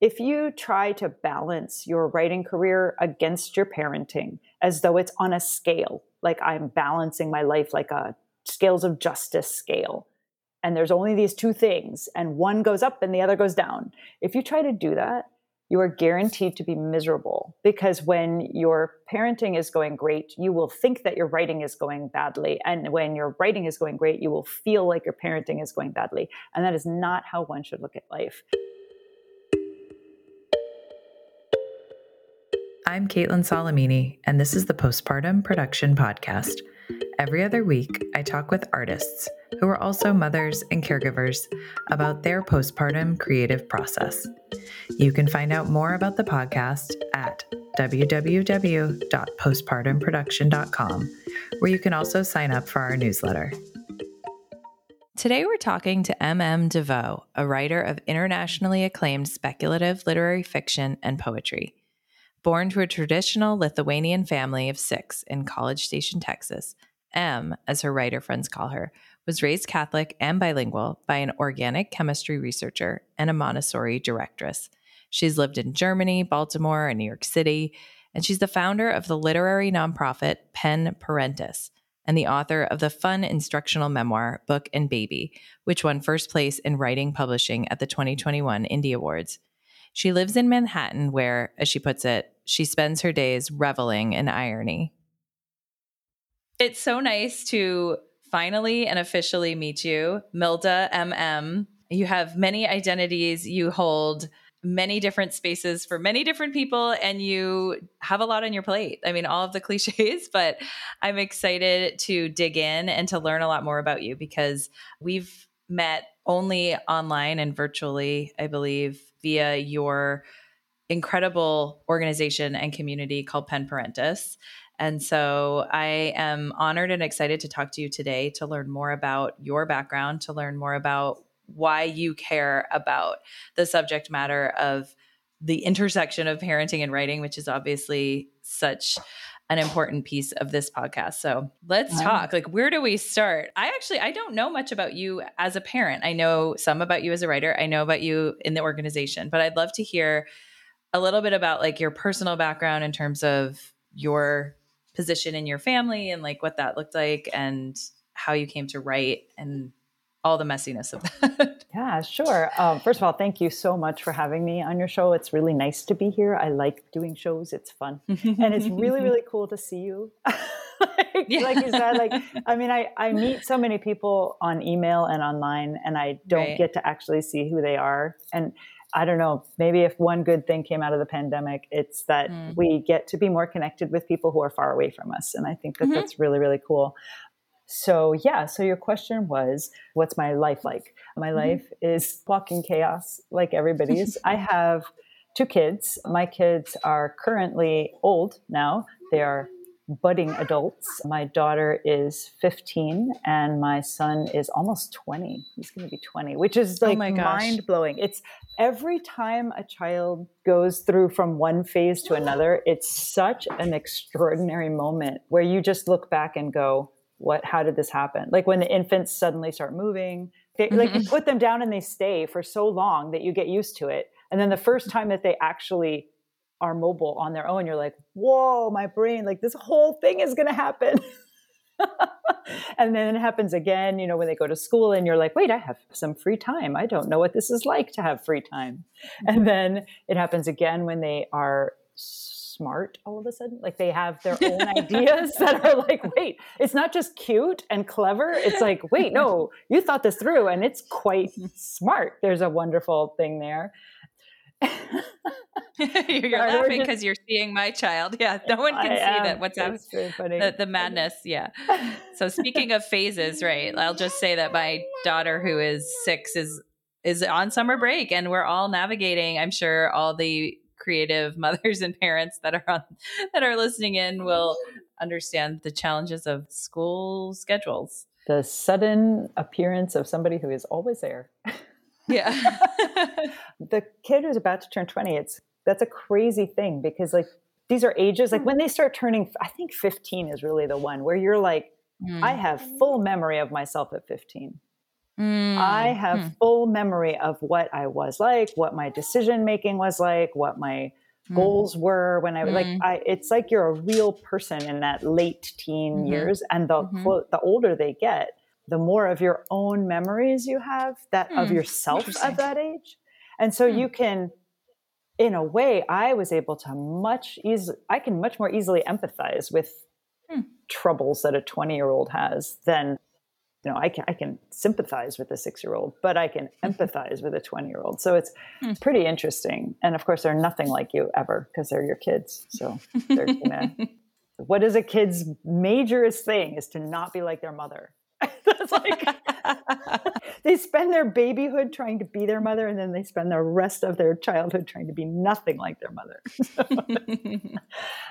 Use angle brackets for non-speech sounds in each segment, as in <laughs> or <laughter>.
if you try to balance your writing career against your parenting as though it's on a scale, like I'm balancing my life like a scales of justice scale, and there's only these two things, and one goes up and the other goes down. If you try to do that, you are guaranteed to be miserable because when your parenting is going great, you will think that your writing is going badly. And when your writing is going great, you will feel like your parenting is going badly. And that is not how one should look at life. I'm Kaitlin Solimine, and this is the Postpartum Production Podcast. Every other week, I talk with artists who are also mothers and caregivers about their postpartum creative process. You can find out more about the podcast at www.postpartumproduction.com, where you can also sign up for our newsletter. Today, we're talking to M.M. De Voe, a writer of internationally acclaimed speculative literary fiction and poetry. Born to a traditional Lithuanian family of six in College Station, Texas, M, as her writer friends call her, was raised Catholic and bilingual by an organic chemistry researcher and a Montessori directress. She's lived in Germany, Baltimore, and New York City, and she's the founder of the literary nonprofit Pen Parentis and the author of the fun instructional memoir Book and Baby, which won first place in writing publishing at the 2021 Indie Awards. She lives in Manhattan, where, as she puts it, she spends her days reveling in irony. It's so nice to finally and officially meet you, Milda MM. You have many identities, you hold many different spaces for many different people, and you have a lot on your plate. I mean, all of the <laughs> cliches, but I'm excited to dig in and to learn a lot more about you because we've met only online and virtually, I believe, via your incredible organization and community called Pen Parentis. And so I am honored and excited to talk to you today to learn more about your background, to learn more about why you care about the subject matter of the intersection of parenting and writing, which is obviously such an important piece of this podcast. So let's talk. Like, where do we start? I actually I don't know much about you as a parent. I know some about you as a writer. I know about you in the organization, but I'd love to hear a little bit about like your personal background in terms of your position in your family and like what that looked like and how you came to write and all the messiness of that. <laughs> Yeah, sure. Um, first of all, thank you so much for having me on your show. It's really nice to be here. I like doing shows. It's fun. and it's really, really cool to see you. <laughs> like, yeah. like, you said, like, <laughs> I mean, I, I meet so many people on email and online, and I don't right. get to actually see who they are. And I don't know, maybe if one good thing came out of the pandemic, it's that mm. we get to be more connected with people who are far away from us. And I think that mm-hmm. that's really, really cool. So, yeah, so your question was, what's my life like? My mm-hmm. life is walking chaos like everybody's. <laughs> I have two kids. My kids are currently old now. They are budding adults. My daughter is 15 and my son is almost 20. He's going to be 20, which is oh like oh mind blowing. It's every time a child goes through from one phase to another, it's such an extraordinary moment where you just look back and go, what how did this happen? Like when the infants suddenly start moving, they, mm-hmm. like you put them down and they stay for so long that you get used to it. And then the first time that they actually are mobile on their own, you're like, whoa, my brain, like this whole thing is going to happen. <laughs> and then it happens again, you know, when they go to school and you're like, wait, I have some free time. I don't know what this is like to have free time. And then it happens again when they are smart all of a sudden. Like they have their own ideas that are like, wait, it's not just cute and clever. It's like, wait, no, you thought this through and it's quite mm-hmm. smart. There's a wonderful thing there. <laughs> you're laughing because you're seeing my child. Yeah, no one can I see am. that. What's happening? The, the madness. Yeah. So speaking of phases, right? I'll just say that my daughter, who is six, is is on summer break, and we're all navigating. I'm sure all the creative <laughs> mothers and parents that are on that are listening in will understand the challenges of school schedules. The sudden appearance of somebody who is always there. Yeah. <laughs> the kid who's about to turn 20, it's that's a crazy thing because like these are ages like hmm. when they start turning I think 15 is really the one where you're like mm. I have full memory of myself at 15. Mm. I have mm. full memory of what I was like, what my decision making was like, what my mm. goals were when I was like mm. I it's like you're a real person in that late teen mm-hmm. years and the mm-hmm. the older they get, the more of your own memories you have that of mm. yourself at that age. And so you can in a way I was able to much easy I can much more easily empathize with hmm. troubles that a 20 year old has than you know, I can I can sympathize with a six year old, but I can <laughs> empathize with a twenty year old. So it's hmm. pretty interesting. And of course, they're nothing like you ever because they're your kids. So they're gonna. <laughs> what is a kid's majorest thing is to not be like their mother. <laughs> That's like they spend their babyhood trying to be their mother, and then they spend the rest of their childhood trying to be nothing like their mother.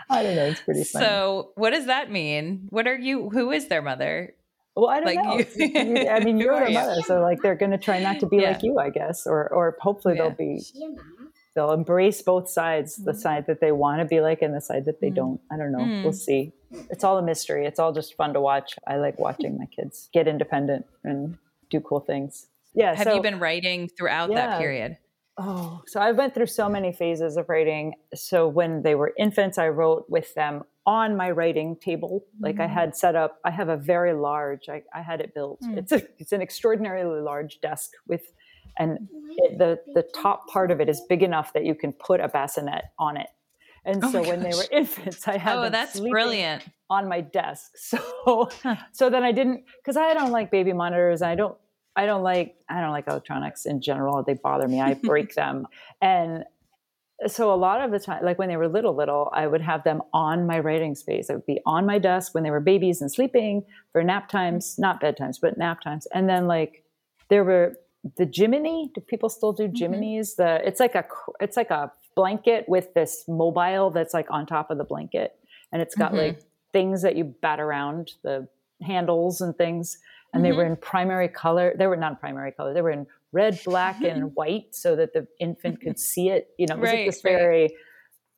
I don't know. It's pretty funny. So, what does that mean? What are you? Who is their mother? Well, I don't like know. You, <laughs> I mean, you're their mother, so like they're going to try not to be yeah. like you, I guess, or or hopefully yeah. they'll be they'll embrace both sides, the mm-hmm. side that they want to be like and the side that they mm. don't. I don't know. Mm. We'll see. It's all a mystery. It's all just fun to watch. I like watching my kids get independent and do cool things. Yeah. Have so, you been writing throughout yeah. that period? Oh, so I went through so many phases of writing. So when they were infants, I wrote with them on my writing table. Like mm. I had set up, I have a very large, I, I had it built. Mm. It's a, it's an extraordinarily large desk with, and it, the, the top part of it is big enough that you can put a bassinet on it. And oh so when they were <laughs> infants, I had oh, that's brilliant on my desk. <laughs> So, so then I didn't, cause I don't like baby monitors. I don't, I don't like, I don't like electronics in general. They bother me. I break <laughs> them. And so a lot of the time like when they were little little i would have them on my writing space i would be on my desk when they were babies and sleeping for nap times not bedtimes but nap times and then like there were the Gymini do people still do mm-hmm. Gymini's mm-hmm. the it's like a it's like a blanket with this mobile that's like on top of the blanket and it's got mm-hmm. like things that you bat around the handles and things and mm-hmm. they were in primary color they were not primary color they were in red, black, and <laughs> white so that the infant could <laughs> see it. You know, it was right, like this right. very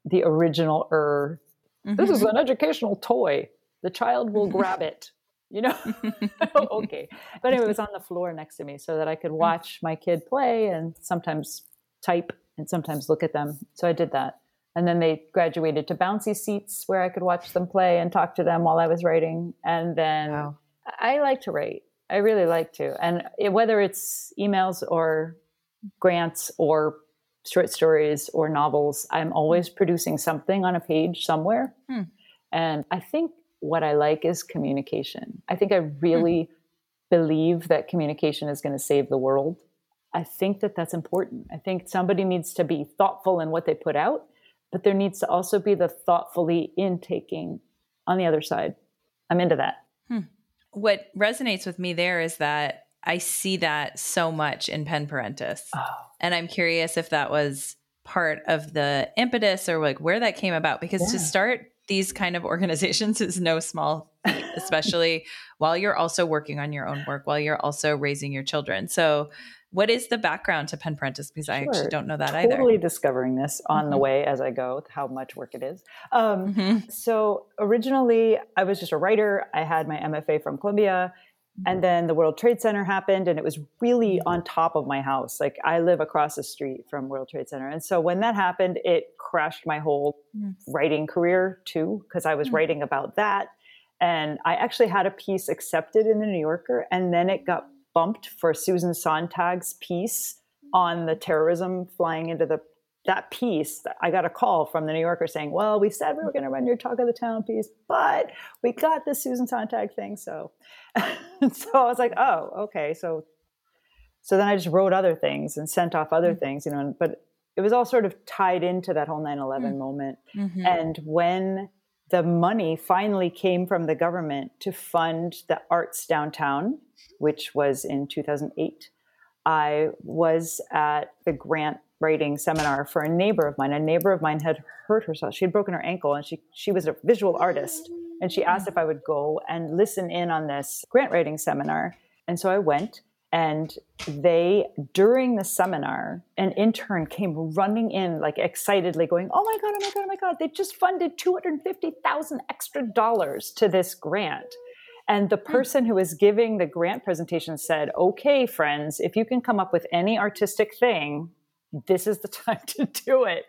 the original er. Mm-hmm. This is mm-hmm. an educational toy. The child will grab it. You know, <laughs> okay. But anyway, it was on the floor next to me so that I could mm. watch my kid play and sometimes type and sometimes look at them. So I did that. And then they graduated to bouncy seats where I could watch them play and talk to them while I was writing. And then wow. I like to write. I really like to. And it, whether it's emails or grants or short stories or novels, I'm always producing something on a page somewhere. Hmm. And I think what I like is communication. I think I really hmm. believe that communication is going to save the world. I think that that's important. I think somebody needs to be thoughtful in what they put out, but there needs to also be the thoughtfully intaking on the other side. I'm into that. Hmm what resonates with me there is that I see that so much in Pen Parentis. Oh. And I'm curious if that was part of the impetus or like where that came about because yeah. to start these kind of organizations is no small feat, <laughs> especially while you're also working on your own work, while you're also raising your children. So what is the background to Pen Parentis? Because sure. I actually don't know that totally either. Totally discovering this on mm-hmm. the way as I go, how much work it is. Um, mm-hmm. So originally, I was just a writer. I had my MFA from Columbia. And mm-hmm. then the World Trade Center happened, and it was really mm-hmm. on top of my house. Like I live across the street from World Trade Center. And so when that happened, it crashed my whole mm. writing career too, because I was mm. writing about that. And I actually had a piece accepted in the New Yorker, and then it got bumped for Susan Sontag's piece on the terrorism flying into the that piece. I got a call from the New Yorker saying, "Well, we said we were going to run your talk of the town piece, but we got the Susan Sontag thing." So, <laughs> so I was like, "Oh, okay." So, so then I just wrote other things and sent off other mm-hmm. things, you know. But it was all sort of tied into that whole 9/11 mm-hmm. moment. Mm-hmm. And when the money finally came from the government to fund the arts downtown, which was in 2008. I was at the grant writing seminar for a neighbor of mine. A neighbor of mine had hurt herself. She had broken her ankle and she, she was a visual artist. And she asked if I would go and listen in on this grant writing seminar. And so I went and they during the seminar an intern came running in like excitedly going oh my god oh my god oh my god they just funded 250000 extra dollars to this grant And the hmm. person who was giving the grant presentation said, okay, friends, if you can come up with any artistic thing, this is the <laughs> time to do it.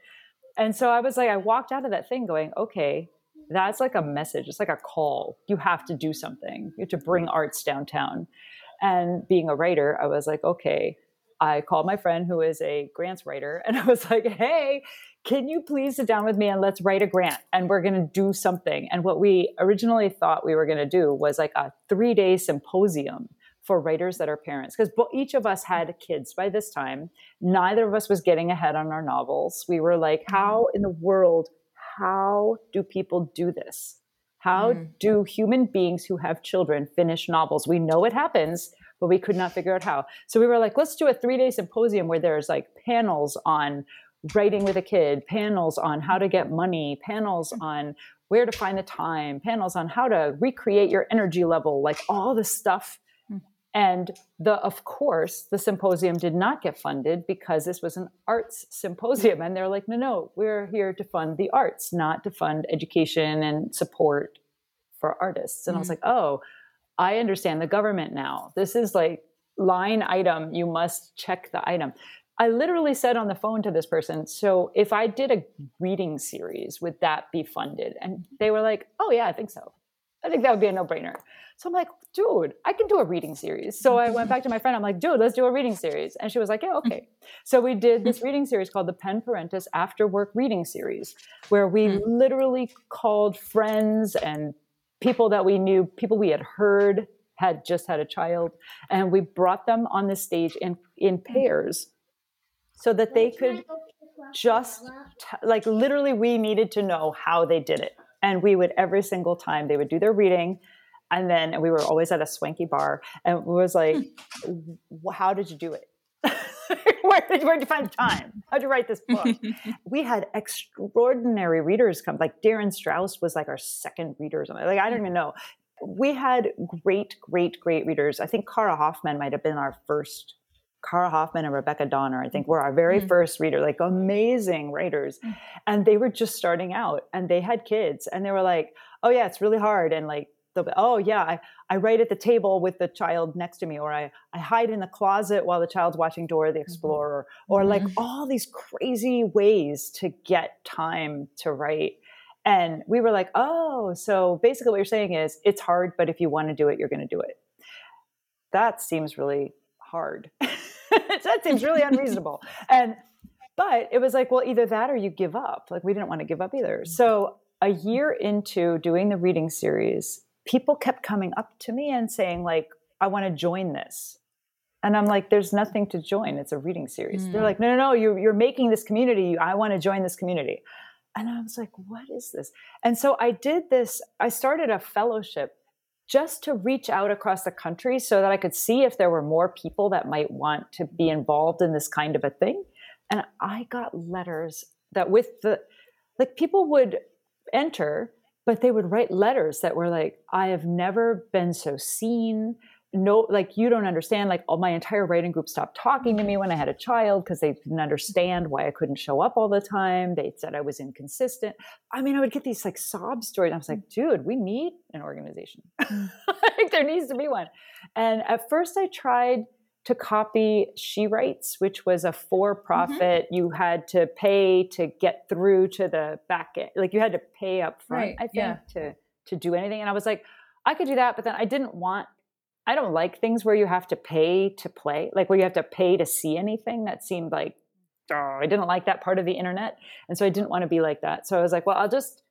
And so I was like, I walked out of that thing going, okay, that's like a message. It's like a call. You have to do something. You have to bring arts downtown. And being a writer, I was like, okay. I called my friend who is a grants writer and <laughs> I was like, hey, can you please sit down with me and let's write a grant and we're going to do something. And what we originally thought we were going to do was like a three day symposium for writers that are parents because each of us had kids by this time neither of us was getting ahead on our novels we were like mm-hmm. how in the world how do people do this how mm. do human beings who have children finish novels we know it happens but we could not figure out how so we were like let's do a three day symposium where there's like panels on writing with a kid, panels on how to get money, panels mm. on where to find the time, panels on how to recreate your energy level, like all the stuff. And the of course, the symposium did not get funded because this was an arts symposium. And they're like, no, no, we're here to fund the arts, not to fund education and support for artists. And mm-hmm. I was mm. like, oh, I understand the government now. This is like line item, you must check the item. I literally said on the phone to this person, so if I did a reading series, would that be funded? And they were like, oh, yeah, I think so. I think that would be a no brainer. So I'm like, dude, I can do a reading series. So I went back to my friend. I'm like, dude, let's do a reading series. And she was like, yeah, okay. So we did this reading series called the Pen Parentis After Work Reading Series, where we mm. literally called friends and people that we knew, people we had heard had just had a child, and we brought them on the stage in, in pairs so that they could just t- like literally we needed to know how they did it and we would every single time they would do their reading and then we were always at a swanky bar and it was like hmm. how did you do it? <laughs> Where did, where did you find the time? How'd you write this book? <laughs> We had extraordinary readers come like Darin Strauss was like our second reader or something like i don't hmm. even know. We had great great great readers. I think Cara Hoffman might have been our first Cara Hoffman and Rebecca Donner, I think, were our very mm first reader, like amazing writers. mm And they were just starting out and they had kids and they were like, oh, yeah, it's really hard. And like, oh, yeah, I, I write at the table with the child next to me, or I, I hide in the closet while the child's watching Dora the mm-hmm. Explorer, mm-hmm. or like all these crazy ways to get time to write. And we were like, oh, so basically what you're saying is it's hard, but if you want to do it, you're going to do it. That seems really hard. <laughs> <laughs> that seems really unreasonable. And but it was like, well, either that or you give up. Like we didn't want to give up either. So a year into doing the reading series, people kept coming up to me and saying, like, I want to join this. And I'm like, there's nothing to join. It's a reading series. Mm. They're like, no, no, no, you're, you're making this community. I want to join this community. And I was like, what is this? And so I did this. I started a fellowship just to reach out across the country so that I could see if there were more people that might want to be involved in this kind of a thing. And I got letters that with the like people would enter, but they would write letters that were like, I have never been so seen no like you don't understand like all my entire writing group stopped talking to me when i had a child because they didn't understand why i couldn't show up all the time they said i was inconsistent i mean i would get these like sob stories i was like dude we need an organization mm. <laughs> like there needs to be one and at first i tried to copy she writes which was a for-profit mm-hmm. you had to pay to get through to the back end like you had to pay up front right. i think yeah. to to do anything and i was like I could do that, but then I didn't want I don't like things where you have to pay to play, like where you have to pay to see anything. That seemed like, oh, I didn't like that part of the internet. And so I didn't want to be like that. So I was like, well, I'll just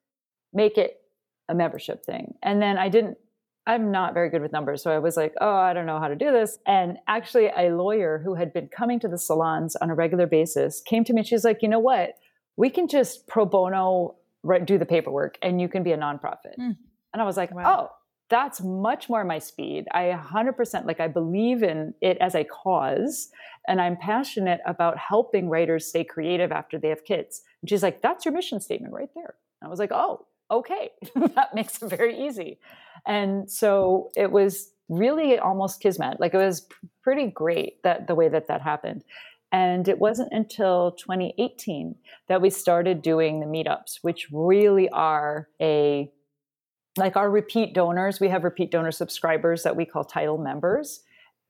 make it a membership thing. And then I didn't, I'm not very good with numbers. So I was like, oh, I don't know how to do this. And actually, a lawyer who had been coming to the salons on a regular basis came to me and she's like, you know what? We can just pro bono do the paperwork and you can be a nonprofit. Mm. And I was like, wow. oh, that's much more my speed. I 100% like I believe in it as a cause and I'm passionate about helping writers stay creative after they have kids. And she's like, that's your mission statement right there. I was like, oh, okay. <laughs> that makes it very easy. And so it was really almost kismet. Like it was pretty great that the way that that happened. And it wasn't until 2018 that we started doing the meetups, which really are a like our repeat donors, we have repeat donor subscribers that we call title members.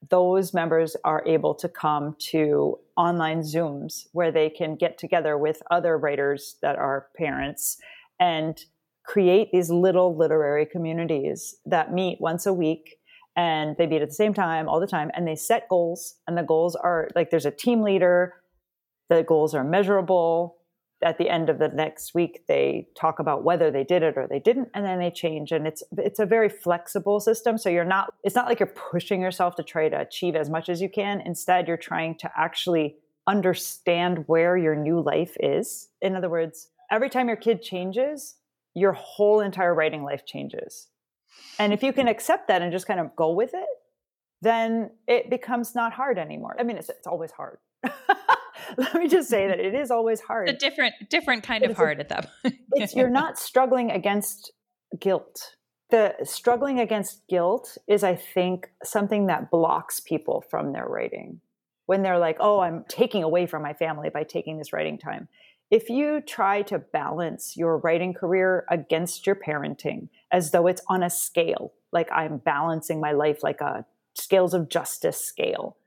Those members are able to come to online Zooms where they can get together with other writers that are parents and create these little literary communities that meet once a week and they meet at the same time all the time and they set goals and the goals are like there's a team leader the goals are measurable at the end of the next week they talk about whether they did it or they didn't and then they change and it's it's a very flexible system. So you're not it's not like you're pushing yourself to try to achieve as much as you can. Instead you're trying to actually understand where your new life is. In other words every time your kid changes your whole entire writing life changes. And if you can accept that and just kind of go with it then it becomes not hard anymore. I mean it's, it's always hard <laughs> <laughs> let me just say that it is always hard. a different different kind of hard a, at that <laughs> point. it's you're not struggling against guilt. The struggling against guilt is, I think, something that blocks people from their writing. When they're like, oh, I'm taking away from my family by taking this writing time. If you try to balance your writing career against your parenting as though it's on a scale, like I'm balancing my life like a scales of justice scale,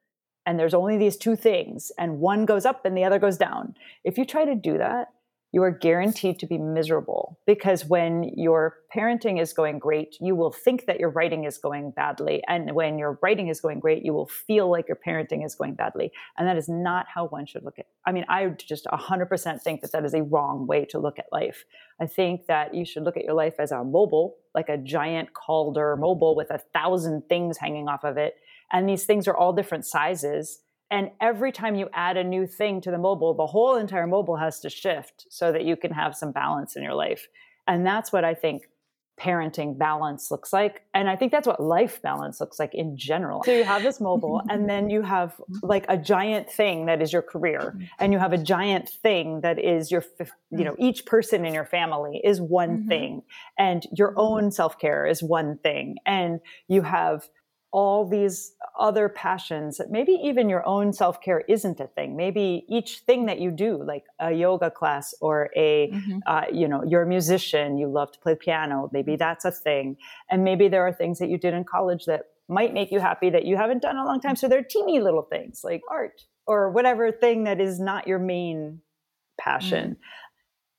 and there's only these two things and one goes up and the other goes down. If you try to do that, you are guaranteed to be miserable because when your parenting is going great, you will think that your writing is going badly. And when your writing is going great, you will feel like your parenting is going badly. And that is not how one should look at. I mean, I just 100% think that that is a wrong way to look at life. I think that you should look at your life as a mobile, like a giant Calder mobile with a thousand things hanging off of it and these things are all different sizes. And every time you add a new thing to the mobile, the whole entire mobile has to shift so that you can have some balance in your life. And that's what I think parenting balance looks like. And I think that's what life balance looks like in general. So you have this mobile, <laughs> and then you have mm-hmm. like a giant thing that is your career, mm-hmm. and you have a giant thing that is your, you know, mm-hmm. each person in your family is one mm-hmm. thing, and your own self care is one thing, and you have all these other passions. Maybe even your own self-care isn't a thing. Maybe each thing that you do like a yoga class or a mm-hmm. uh, you know you're a musician you love to play piano maybe that's a thing. And maybe there are things that you did in college that might make you happy that you haven't done in a long time. So they're teeny little things like art or whatever thing that is not your main passion. Mm.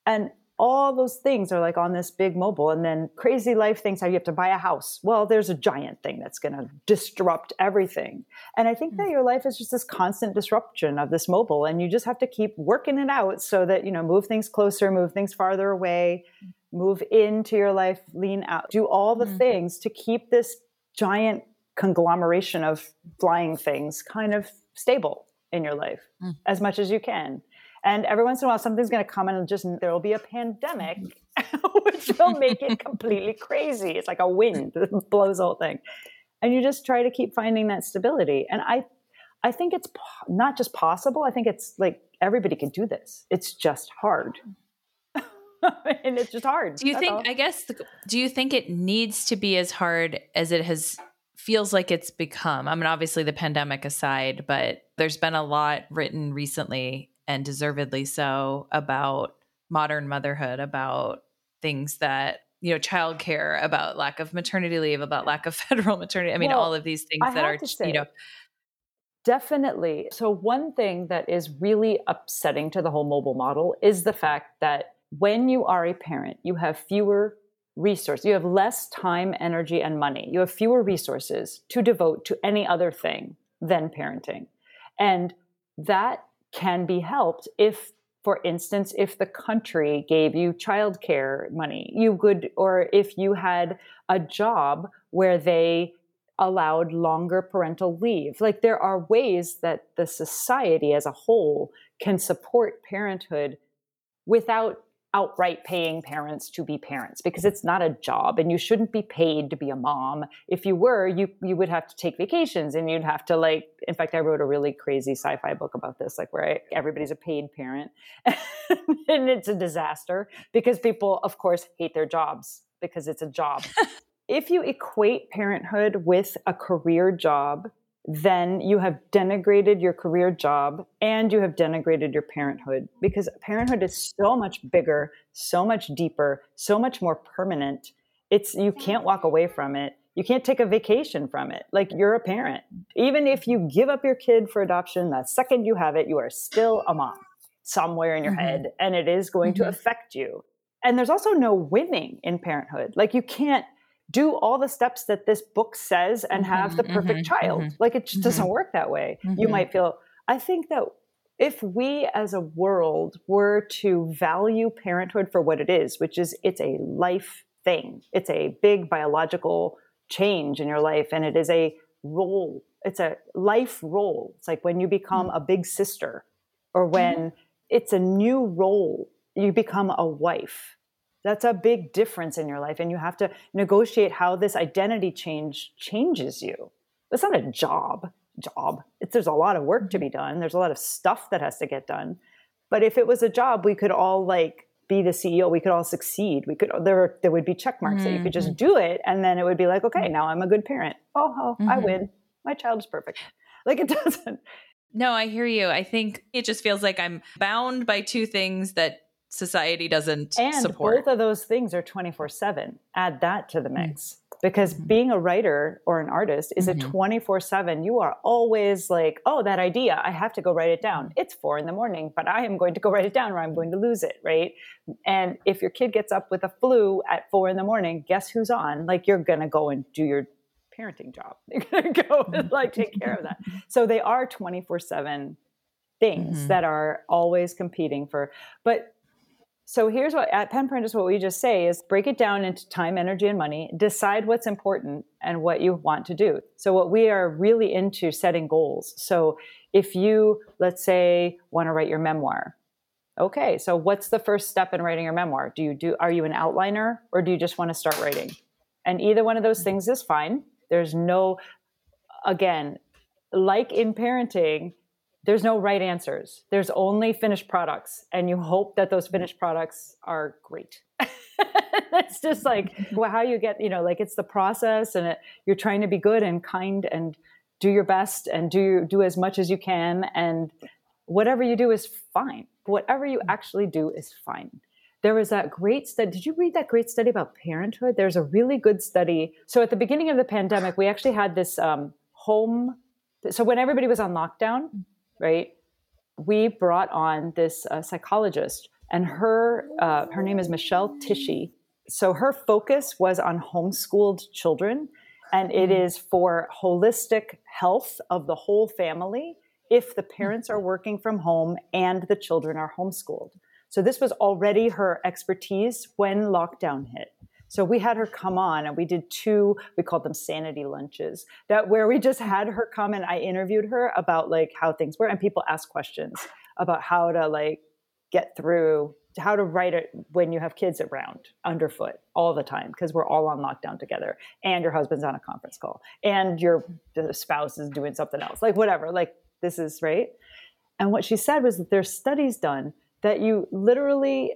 and all those things are like on this big mobile and then crazy life things how you have to buy a house well there's a giant thing that's going to disrupt everything and i think that mm. your life is just this constant disruption of this mobile and you just have to keep working it out so that you know move things closer move things farther away move into your life lean out do all the mm. things to keep this giant conglomeration of flying things kind of stable in your life mm. as much as you can and every once in a while, something's going to come and just there will be a pandemic, mm-hmm. <laughs> which will make it completely crazy. It's like a wind <laughs> that blows the whole thing. And you just try to keep finding that stability. And I, I think it's po- not just possible. I think it's like everybody can do this. It's just hard. <laughs> and it's just hard. Do you think, all. I guess, the, do you think it needs to be as hard as it has feels like it's become? I mean, obviously the pandemic aside, but there's been a lot written recently and deservedly so about modern motherhood, about things that you know, childcare, about lack of maternity leave, about lack of <laughs> federal maternity. I mean, well, all of these things I that are, say, you know, definitely. So one thing that is really upsetting to the whole mobile model is the fact that when you are a parent, you have fewer resources. You have less time, energy, and money. You have fewer resources to devote to any other thing than parenting. And that can be helped if for instance, if the country gave you childcare money, you could, or if you had a job where they allowed longer parental leave. Like there are ways that the society as a whole can support parenthood without outright paying parents to be parents because it's not a job and you shouldn't be paid to be a mom. If you were, you you would have to take vacations and you'd have to like in fact I wrote a really crazy sci-fi book about this like where I, everybody's a paid parent <laughs> and it's a disaster because people of course hate their jobs because it's a job. <laughs> if you equate parenthood with a career job, then you have denigrated your career job and you have denigrated your parenthood because parenthood is so much bigger, so much deeper, so much more permanent. It's you can't walk away from it. You can't take a vacation from it. Like you're a parent. Even if you give up your kid for adoption, the second you have it, you are still a mom somewhere in your mm-hmm. head and it is going mm-hmm. to affect you. And there's also no winning in parenthood. Like you can't do all the steps that this book says and have mm-hmm, the perfect mm-hmm, child. Mm-hmm, like it just doesn't mm-hmm. work that way. You might feel, I think that if we as a world were to value parenthood for what it is, which is it's a life thing, it's a big biological change in your life, and it is a role, it's a life role. It's like when you become a big sister or when it's a new role, you become a wife that's a big difference in your life and you have to negotiate how this identity change changes you. It's not a job job. It's, there's a lot of work to be done. There's a lot of stuff that has to get done. But if it was a job we could all like be the ceo we could all succeed. We could there there would be check marks mm-hmm. that you could just mm-hmm. do it and then it would be like okay now i'm a good parent. Oh, oh mm-hmm. i win. My child is perfect. Like it <laughs> doesn't no, I hear you. I think it just feels like I'm bound by two things that society doesn't and support. both of those things are 24 7 add that to the mm. mix. Because mm-hmm. being a writer or an artist is mm-hmm. a 24 7 you are always like oh that idea i have to go write it down. It's four in the morning but i am going to go write it down or i'm going to lose it right? And if your kid gets up with a flu at four in the morning guess who's on? Like you're gonna go and do your parenting job. <laughs> You're gonna go and like take care of that. So they are 24 7 things mm-hmm. that are always competing for but so here's what at Pen Parentis, what we just say is break it down into time, energy, and money. Decide what's important and what you want to do. So what we are really into setting goals. So if you, let's say, want to write your memoir, okay. So what's the first step in writing your memoir? Do you do? Are you an outliner or do you just want to start writing? And either one of those things is fine. There's no, again, like in parenting, there's no right answers. There's only finished products, and you hope that those finished products are great. <laughs> it's just like how you get, you know, like it's the process, and it, you're trying to be good and kind and do your best and do do as much as you can, and whatever you do is fine. Whatever you actually do is fine. There was that great study. Did you read that great study about parenthood? There's a really good study. So at the beginning of the pandemic, we actually had this um, home. So when everybody was on lockdown, right? We brought on this uh, psychologist, and her uh, her name is Michelle Tishy. So her focus was on homeschooled children, and it mm-hmm. for holistic health of the whole family if the parents are working from home and the children are homeschooled. So this was already her expertise when lockdown hit. So we had her come on and we did two, we called them sanity lunches, that where we just had her come and I interviewed her about like how things were and people ask questions about how to like get through how to write it when you have kids around underfoot all the time because we're all on lockdown together and your husband's on a conference call and your spouse is doing something else like whatever like this is right? And what she said was that there's studies done that you literally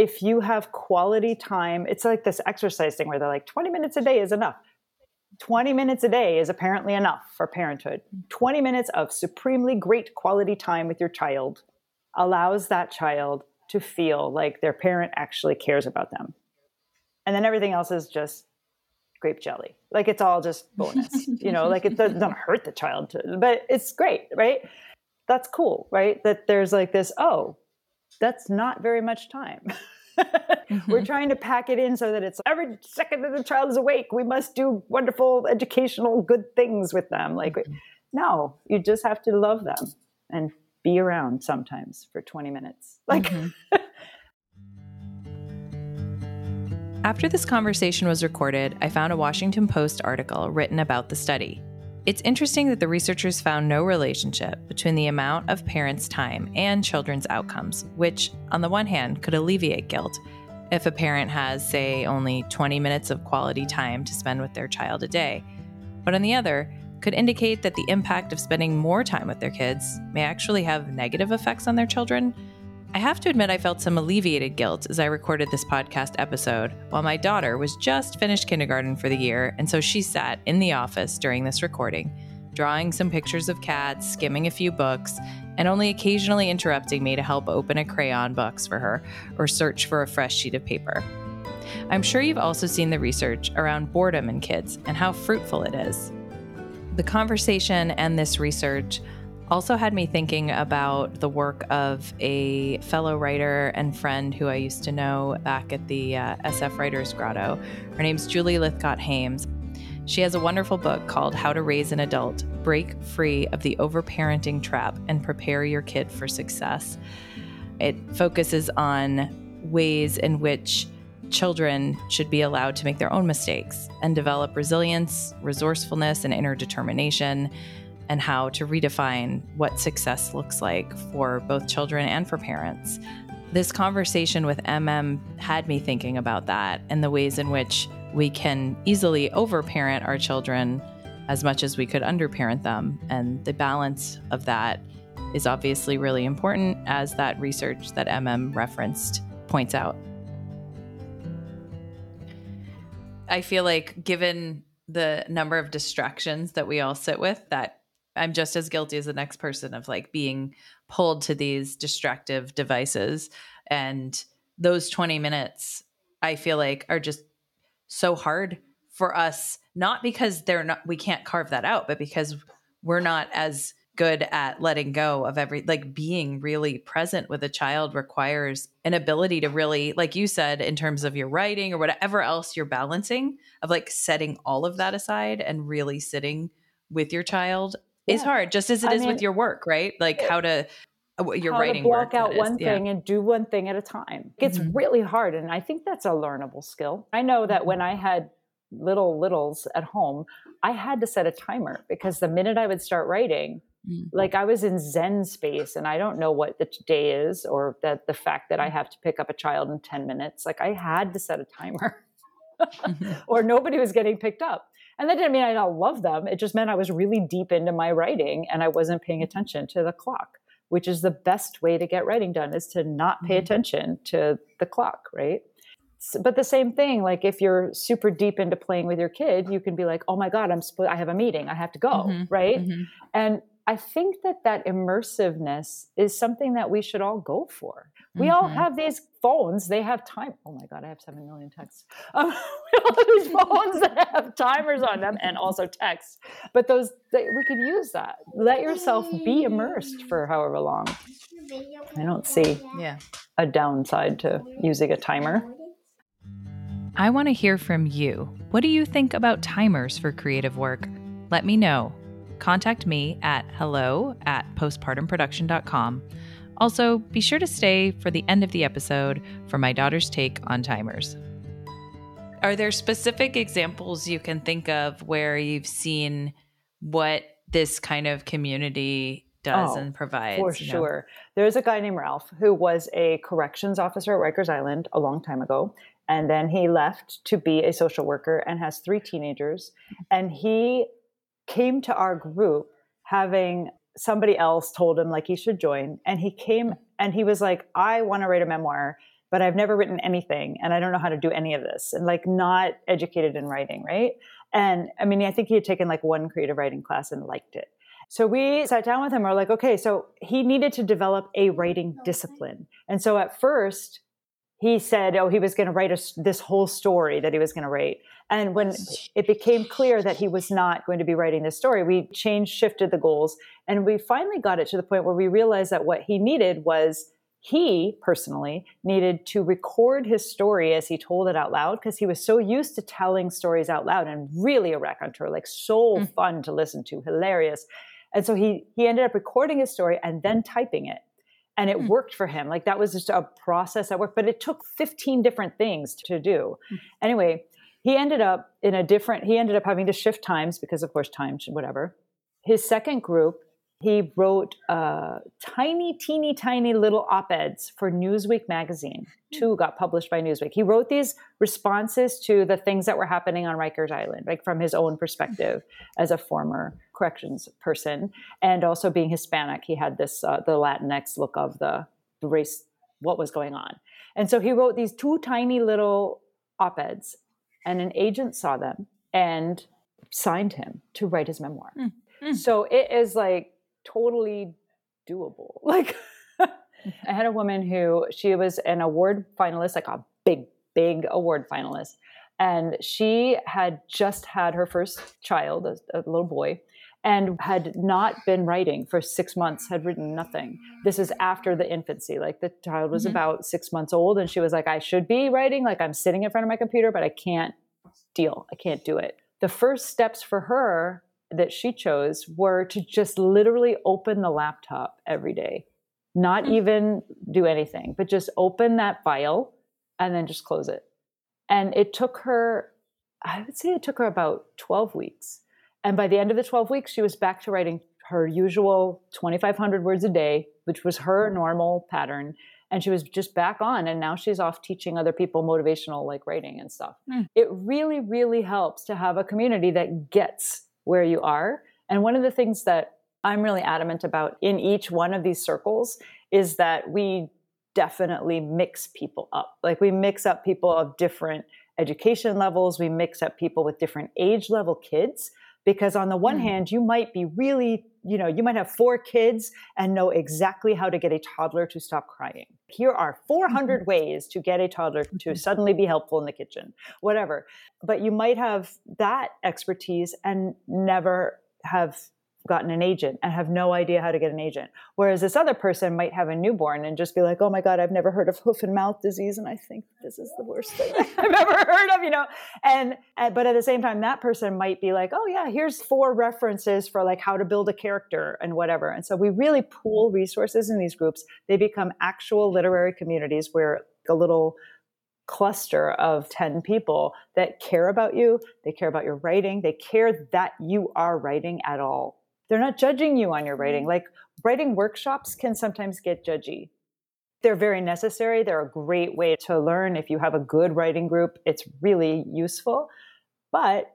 if you have quality time, it's like this exercise thing where they're like 20 minutes a day is enough. 20 minutes a day is apparently enough for parenthood. 20 minutes of supremely great quality time with your child allows that child to feel like their parent actually cares about them. And then everything else is just grape jelly. Like it's all just bonus, <laughs> you know, like it doesn't hurt the child, to, but it's great, right? That's cool, right? That there's like this, oh, that's not very much time. <laughs> mm-hmm. We're trying to pack it in so that it's every second that the child is awake, we must do wonderful educational good things with them. Like, mm-hmm. no, you just have to love them and be around sometimes for 20 minutes. Like, mm-hmm. After this conversation was recorded, I found a Washington Post article written about the study. It's interesting that the researchers found no relationship between the amount of parents' time and children's outcomes, which, on the one hand, could alleviate guilt if a parent has, say, only 20 minutes of quality time to spend with their child a day, but on the other, could indicate that the impact of spending more time with their kids may actually have negative effects on their children I have to admit, I felt some alleviated guilt as I recorded this podcast episode while my daughter was just finished kindergarten for the year, and so she sat in the office during this recording, drawing some pictures of cats, skimming a few books, and only occasionally interrupting me to help open a crayon box for her or search for a fresh sheet of paper. I'm sure you've also seen the research around boredom in kids and how fruitful it is. The conversation and this research also had me thinking about the work of a fellow writer and friend who I used to know back at the uh, SF Writers Grotto. Her name's Julie Lythcott Haims. She has a wonderful book called How to Raise an Adult Break Free of the Overparenting Trap and Prepare Your Kid for Success. It focuses on ways in which children should be allowed to make their own mistakes and develop resilience, resourcefulness, and inner determination and how to redefine what success looks like for both children and for parents. This conversation with MM had me thinking about that and the ways in which we can easily overparent our children as much as we could underparent them. And the balance of that is obviously really important, as that research that MM referenced points out. I feel like, given the number of distractions that we all sit with, that I'm just as guilty as the next person of like being pulled to these distractive devices. And those 20 minutes, I feel like, are just so hard for us, not because they're not, we can't carve that out, but because we're not as good at letting go of every like being really present with a child requires an ability to really like you said in terms of your writing or whatever else you're balancing of like setting all of that aside and really sitting with your child yeah. is hard, just as it I is mean, with your work, right? Like how to uh, your how writing to block out one thing and do one thing at a time. It's mm-hmm. really hard, and I think that's a learnable skill. I know that when mm-hmm. I had little littles at home, I had to set a timer because the minute I would start writing, mm-hmm. like I was in Zen space, and I don't know what the day is, or that the fact that I mm-hmm. have to pick up a child in ten minutes. Like I had to set a timer. Mm-hmm. <laughs> or nobody was getting picked up. And that didn't mean I don't love them. It just meant I was really deep into my writing and I wasn't paying attention to the clock, which is the best way to get writing done is to not pay mm-hmm. attention to the clock, right? but the same thing like if you're super deep into playing with your kid you can be like oh my god i'm sp- i have a meeting i have to go mm-hmm. right mm-hmm. and I think that that immersiveness is something that we should all go for. We mm-hmm. all have these phones; they have time. Oh my god, I have seven million texts. <laughs> Um, we all have these phones that have timers on them and also texts. But those they, we could use that. Let yourself be immersed for however long. I don't see yeah. a downside to using a timer. I want to hear from you. What do you think about timers for creative work? Let me know contact me at hello at postpartumproduction.com. Also, be sure to stay for the end of the episode for my daughter's take on timers. Are there specific examples you can think of where you've seen what this kind of community does oh, and provides? For sure. Know? There's a guy named Ralph who was a corrections officer at Rikers Island a long time ago. And then he left to be a social worker and has three teenagers. And he came to our group having somebody else told him like he should join and he came and he was like i want to write a memoir but i've never written anything and i don't know how to do any of this and like not educated in writing right? And i mean i think he had taken like one creative writing class and liked it. So we sat down with him we're like okay so he needed to develop a writing discipline. And so at first he said, oh, he was going to write a, this whole story that he was going to write. And when it became clear that he was not going to be writing this story, we changed, shifted the goals, and we finally got it to the point where we realized that what he needed was he personally needed to record his story as he told it out loud because he was so used to telling stories out loud and really a raconteur, like so mm. fun to listen to, hilarious. And so he he ended up recording his story and then typing it and it mm. worked for him like that was just a process that worked but it took 15 different things to do mm. anyway he ended up in a different he ended up having to shift times because of course time whatever. His second group he wrote uh, tiny teeny tiny little op-eds for newsweek magazine. Hmm. two got published by newsweek. He wrote these responses to the things that were happening on rikers island like from his own perspective as a former corrections person and also being hispanic he had this uh, the latinx look of the, the race what was going on. And so he wrote these two tiny little op-eds and an agent saw them and signed him to write his memoir mm. Mm. so it is like totally doable. <laughs> Like I had a woman who she was an award finalist, like a big big award finalist. And she had just had her first child, a, a little boy, and had not been writing for six months, had written nothing. This is after the infancy. Like the child was mm-hmm. about six months old, and she was like, I should be writing. Like I'm sitting in front of my computer, but I can't deal. I can't do it. The first steps for her that she chose were to just literally open the laptop every day, not mm-hmm. even do anything, but just open that file and then just close it. And it took her, I would say it took her about 12 weeks. And by the end of the 12 weeks, she was back to writing her usual 2,500 words a day, which was her normal pattern. And she was just back on. And now she's off teaching other people motivational like writing and stuff. Mm. It really, really helps to have a community that gets where you are. And one of the things that I'm really adamant about in each one of these circles is that we definitely mix people up. Like we mix up people of different education levels, we mix up people with different age level kids. Because on the one mm. hand, you might be really, you know, you might have four kids and know exactly how to get a toddler to stop crying. Here are 400 mm-hmm. ways to get a toddler to mm-hmm. suddenly be helpful in the kitchen, whatever. But you might have that expertise and never have gotten an agent and have no idea how to get an agent. Whereas this other person might have a newborn and just be like, oh my God, I've never heard of hoof and mouth disease. And I think this is the worst thing <laughs> I've ever heard of, you know? And, and, but at the same time, that person might be like, oh yeah, here's four references for like how to build a character and whatever. And so we really pool resources in these groups. They become actual literary communities where a little cluster of 10 people that care about you, they care about your writing, they care that you are writing at all they're not judging you on your writing. Mm-hmm. Like writing workshops can sometimes get judgy. They're very necessary. They're a great way to learn. If you have a good writing group, it's really useful. But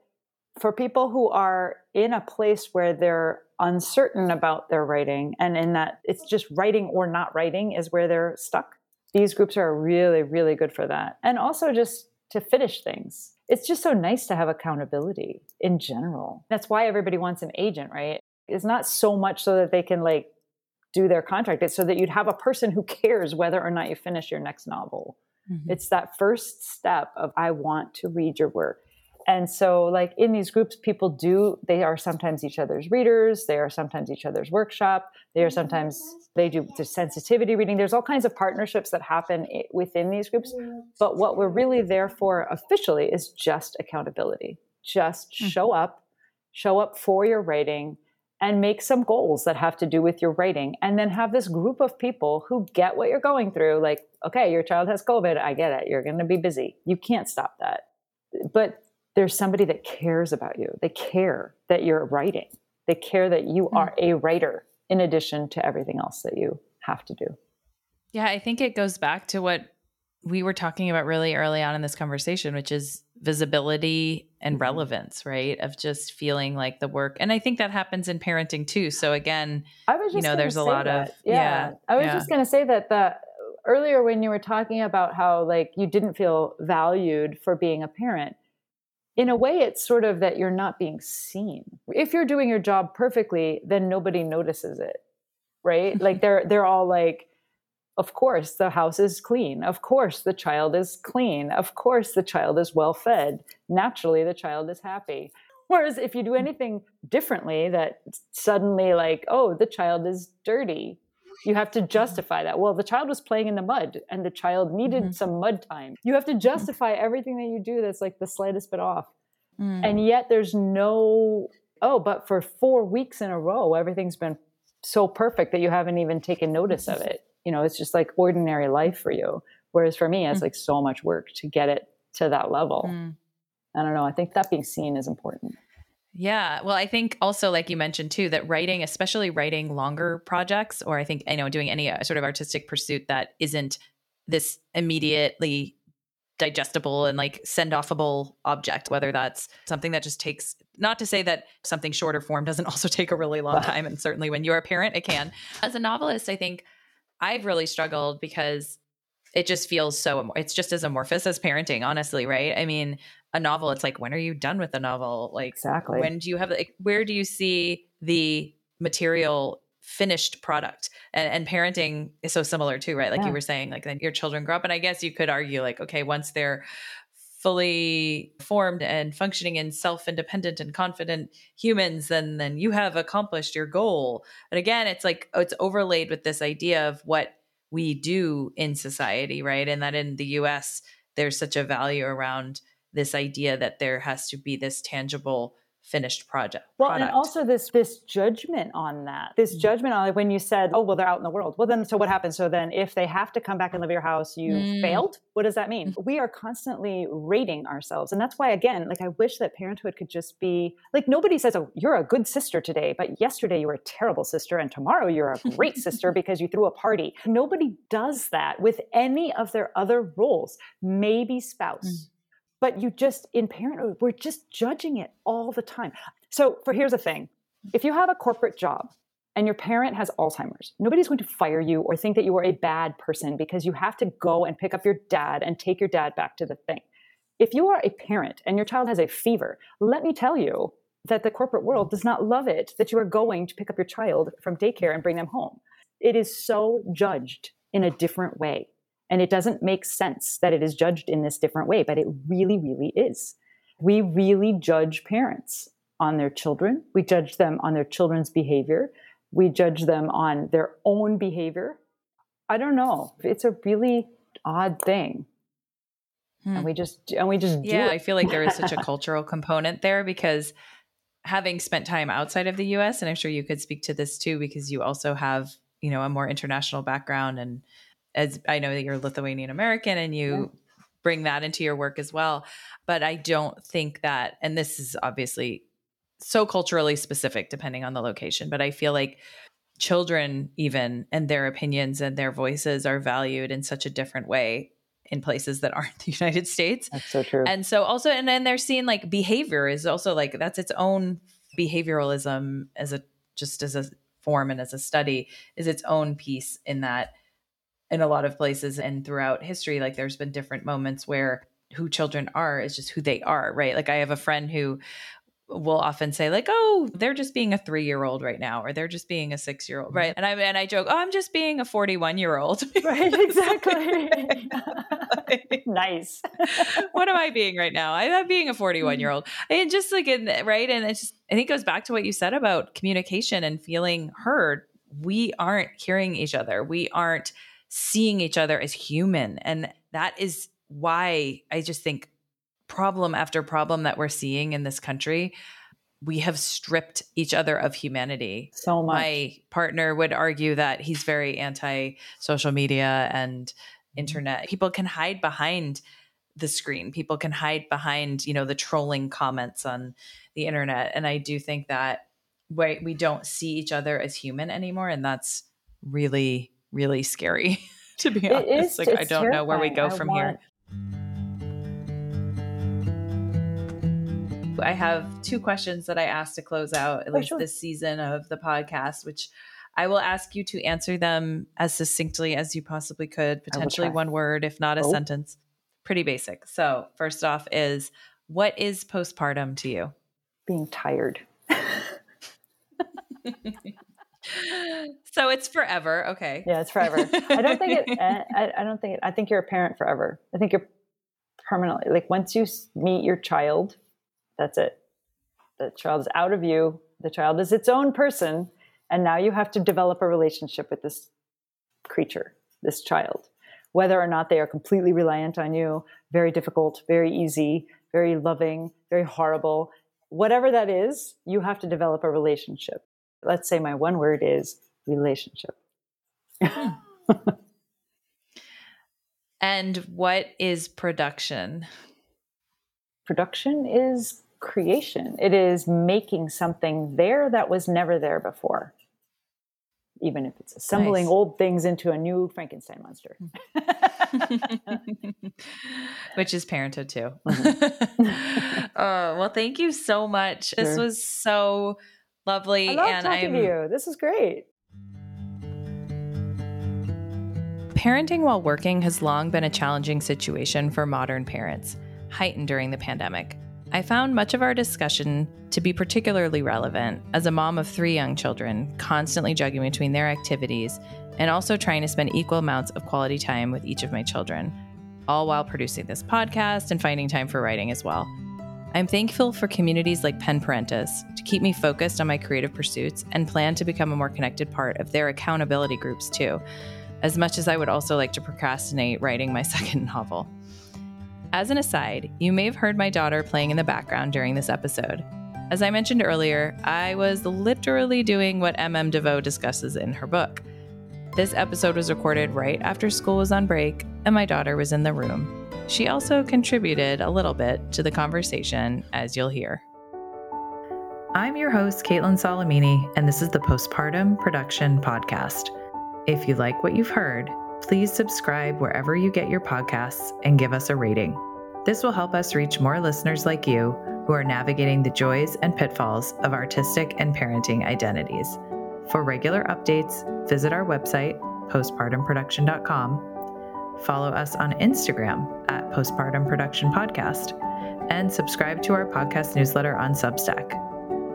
for people who are in a place where they're uncertain about their writing and in that it's just writing or not writing is where they're stuck, these groups are really, really good for that. And also just to finish things. It's just so nice to have accountability in general. That's why everybody wants an agent, right? Is not so much so that they can like do their contract. It's so that you'd have a person who cares whether or not you finish your next novel. Mm-hmm. It's that first step of I want to read your work. And so like in these groups people do they are sometimes each other's readers, they are sometimes each other's workshop, they are sometimes they do the sensitivity reading. There's all kinds of partnerships that happen within these groups, but what we're really there for officially is just accountability. Just mm-hmm. show up, show up for your writing and make some goals that have to do with your writing and then have this group of people who get what you're going through like okay your child has covid i get it you're going to be busy. You can't stop that. But there's somebody that cares about you. They care that you're writing. They care that you hmm. are a writer in addition to everything else that you have to do. Yeah i think it goes back to what we were talking about really early on in this conversation which is visibility and mm-hmm. relevance, right? Of just feeling like the work. And I think that happens in parenting too. So again, I was just you know, there's a lot that. of yeah. yeah. I was yeah. just going to say that the earlier when you were talking about how like you didn't feel valued for being a parent, in a way it's sort of that you're not being seen. If you're doing your job perfectly, then nobody notices it. Right? like <laughs> they're they're all like of course, the house is clean. Of course, the child is clean. Of course, the child is well fed. Naturally, the child is happy. Whereas if you do anything differently, that suddenly, like, oh, the child is dirty, you have to justify that. Well, the child was playing in the mud and the child needed mm-hmm. some mud time. You have to justify everything that you do that's like the slightest bit off. Mm. And yet there's no, oh, but for four weeks in a row, everything's been so perfect that you haven't even taken notice of it you know it's just like ordinary life for you whereas for me it's mm. like so much work to get it to that level mm. i don't know i think that being seen is important yeah. Well, I think also, like you mentioned too, that writing, especially writing longer projects, or I think, you know, doing any uh, sort of artistic pursuit that isn't this immediately digestible and like send offable object, whether that's something that just takes, not to say that something shorter form doesn't <laughs> also take a really long <laughs> time. And certainly when you're a parent, it can. As a novelist, I think I've really struggled because it just feels so it's just as amorphous as parenting honestly right? I mean a novel it's like when are you done with the novel? Like exactly. when do you have like where do you see the material finished product? And, and parenting is so similar too right? Like Yeah. you were saying like then your children grow up and i guess you could argue like okay once they're fully formed and functioning and self-independent and confident humans then then you have accomplished your goal. But again it's like it's overlaid with this idea of what we do in society right? And that in the us there's such a value around this idea that there has to be this tangible finished project Well, product. and also this this judgment on that, this Mm. judgment on when you said, "Oh, well, they're out in the world." Well, then, so what happens? So then, if they have to come back and live your house, you Mm. failed. What does that mean? We are constantly rating ourselves, and that's why, again, like I wish that parenthood could just be like nobody says, "Oh, you're a good sister today," but yesterday you were a terrible sister, and tomorrow you're a <laughs> great sister because you threw a party. Nobody does that with any of their other roles. Maybe spouse but you just in parenthood we're just judging it all the time. So for here's the thing. If you have a corporate job and your parent has alzheimer's nobody's going to fire you or think that you are a bad person because you have to go and pick up your dad and take your dad back to the thing. If you are a parent and your child has a fever let me tell you that the corporate world does not love it that you are going to pick up your child from daycare and bring them home. It is so judged in a different way and it doesn't make sense that it is judged in this different way, but it really, really is. We really judge parents on their children. We judge them on their children's behavior. We judge them on their own behavior. I don't know. It's a really odd thing. Hmm. And we just and we just do yeah. I feel like there is such a <laughs> cultural component there because having spent time outside of the US, and I'm sure you could speak to this too, because you also have, you know, a more international background. And as I know that you're Lithuanian American and you bring that into your work as well. But I don't think that, and this is obviously so culturally specific depending on the location, but I feel like children, even and their opinions and their voices are valued in such a different way in places that aren't <laughs> the United States. That's so true. And so also, and then they're seeing like behavior is also like that's its own behavioralism as a just as a form and as a study is its own piece in that in a lot of places and throughout history, like there's been different moments where who children are is just who they are, right? Like I have a friend who will often say like oh they're just being a 3 year old right now or they're just being a 6 year old mm-hmm. right and i and i joke oh i'm just being a 41 year old <laughs> right, exactly. <laughs> <laughs> nice. what am I being right now? I'm being a mm-hmm. 41 year old. And just like in right. And it's just, I think it goes back to what you said about communication and feeling heard. We aren't hearing each other. We aren't seeing each other as human. And that is why I just think problem after problem that we're seeing in this country, we have stripped each other of humanity So much. my partner would argue that he's very anti social media and mm-hmm. internet. People can hide behind the screen. People can hide behind, you know, the trolling comments on the internet. And I do think that we, we don't see each other as human anymore. And that's really, really scary, <laughs> to be honest. is- like, I don't know where we go. I from want- here. I have two questions that I asked to close out at Oh, least sure. this season of the podcast, which I will ask you to answer them as succinctly as you possibly could, potentially one word, if not a Oh. sentence. Pretty basic. So, first off, is what is postpartum to you? Being tired. <laughs> so it's forever. Okay. Yeah, it's forever. I don't think it. Eh, I, I don't think it. I think you're a parent forever. I think you're permanently like once you meet your child, that's it. The child is out of you. The child is its own person, and now you have to develop a relationship with this creature, this child. Whether or not they are completely reliant on you, very difficult, very easy, very loving, very horrible, whatever that is, you have to develop a relationship. Let's say my one word is relationship. Hmm. And what is production? production is creation. It is making something there that was never there before. Even if it's assembling Nice. old things into a new Frankenstein monster. Hmm. <laughs> Which is parenthood too. Mm-hmm. oh, <laughs> well, thank you so much. This was so lovely. I love and talking I'm to you. This is great. Parenting while working has long been a challenging situation for modern parents, heightened during the pandemic. I found much of our discussion to be particularly relevant as a mom of three young children, constantly juggling between their activities and also trying to spend equal amounts of quality time with each of my children, all while producing this podcast and finding time for writing as well. I'm thankful for communities like Pen Parentis to keep me focused on my creative pursuits and plan to become a more connected part of their accountability groups too, as much as I would also like to procrastinate writing my <laughs> second novel. As an aside, you may have heard my daughter playing in the background during this episode. As I mentioned earlier, I was literally doing what M.M. De Voe discusses in her book. This episode was recorded right after school was on break and my daughter was in the room. She also contributed a little bit to the conversation, as you'll hear. I'm your host, Kaitlin Solimine, and this is the Postpartum Production Podcast. If you like what you've heard, please subscribe wherever you get your podcasts and give us a rating. This will help us reach more listeners like you who are navigating the joys and pitfalls of artistic and parenting identities. For regular updates, visit our website, postpartumproduction.com, follow us on Instagram at Postpartum Production Podcast, and subscribe to our podcast newsletter on Substack.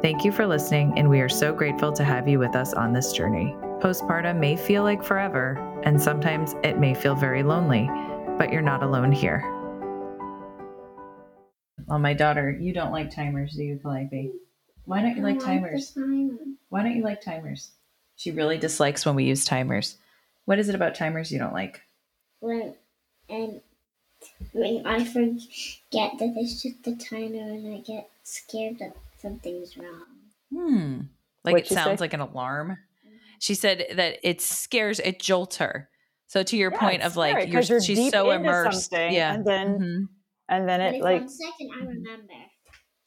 Thank you for listening, and we are so grateful to have you with us on this journey. Postpartum may feel like forever, and sometimes it may feel very lonely, but you're not alone here. Well, my daughter, you don't like timers, do you, Calliope? Why don't you like timers? Why don't you like timers? She really dislikes when we use timers. What is it about timers you don't like? When and when I forget that it's just a timer and I get scared that something's wrong. Hmm. Like What'd it sounds say? like an alarm. She said that it scares, it jolts her. So to your yeah, point of like, you're, you're, she's so immersed, yeah, and then mm-hmm. and then but it like one second I remember.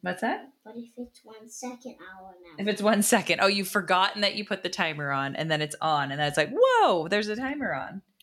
What's that? But if it's one second, I'll remember. If it's one second, oh, you've forgotten that you put the timer on, and then it's on, and then it's like, whoa, there's a timer on.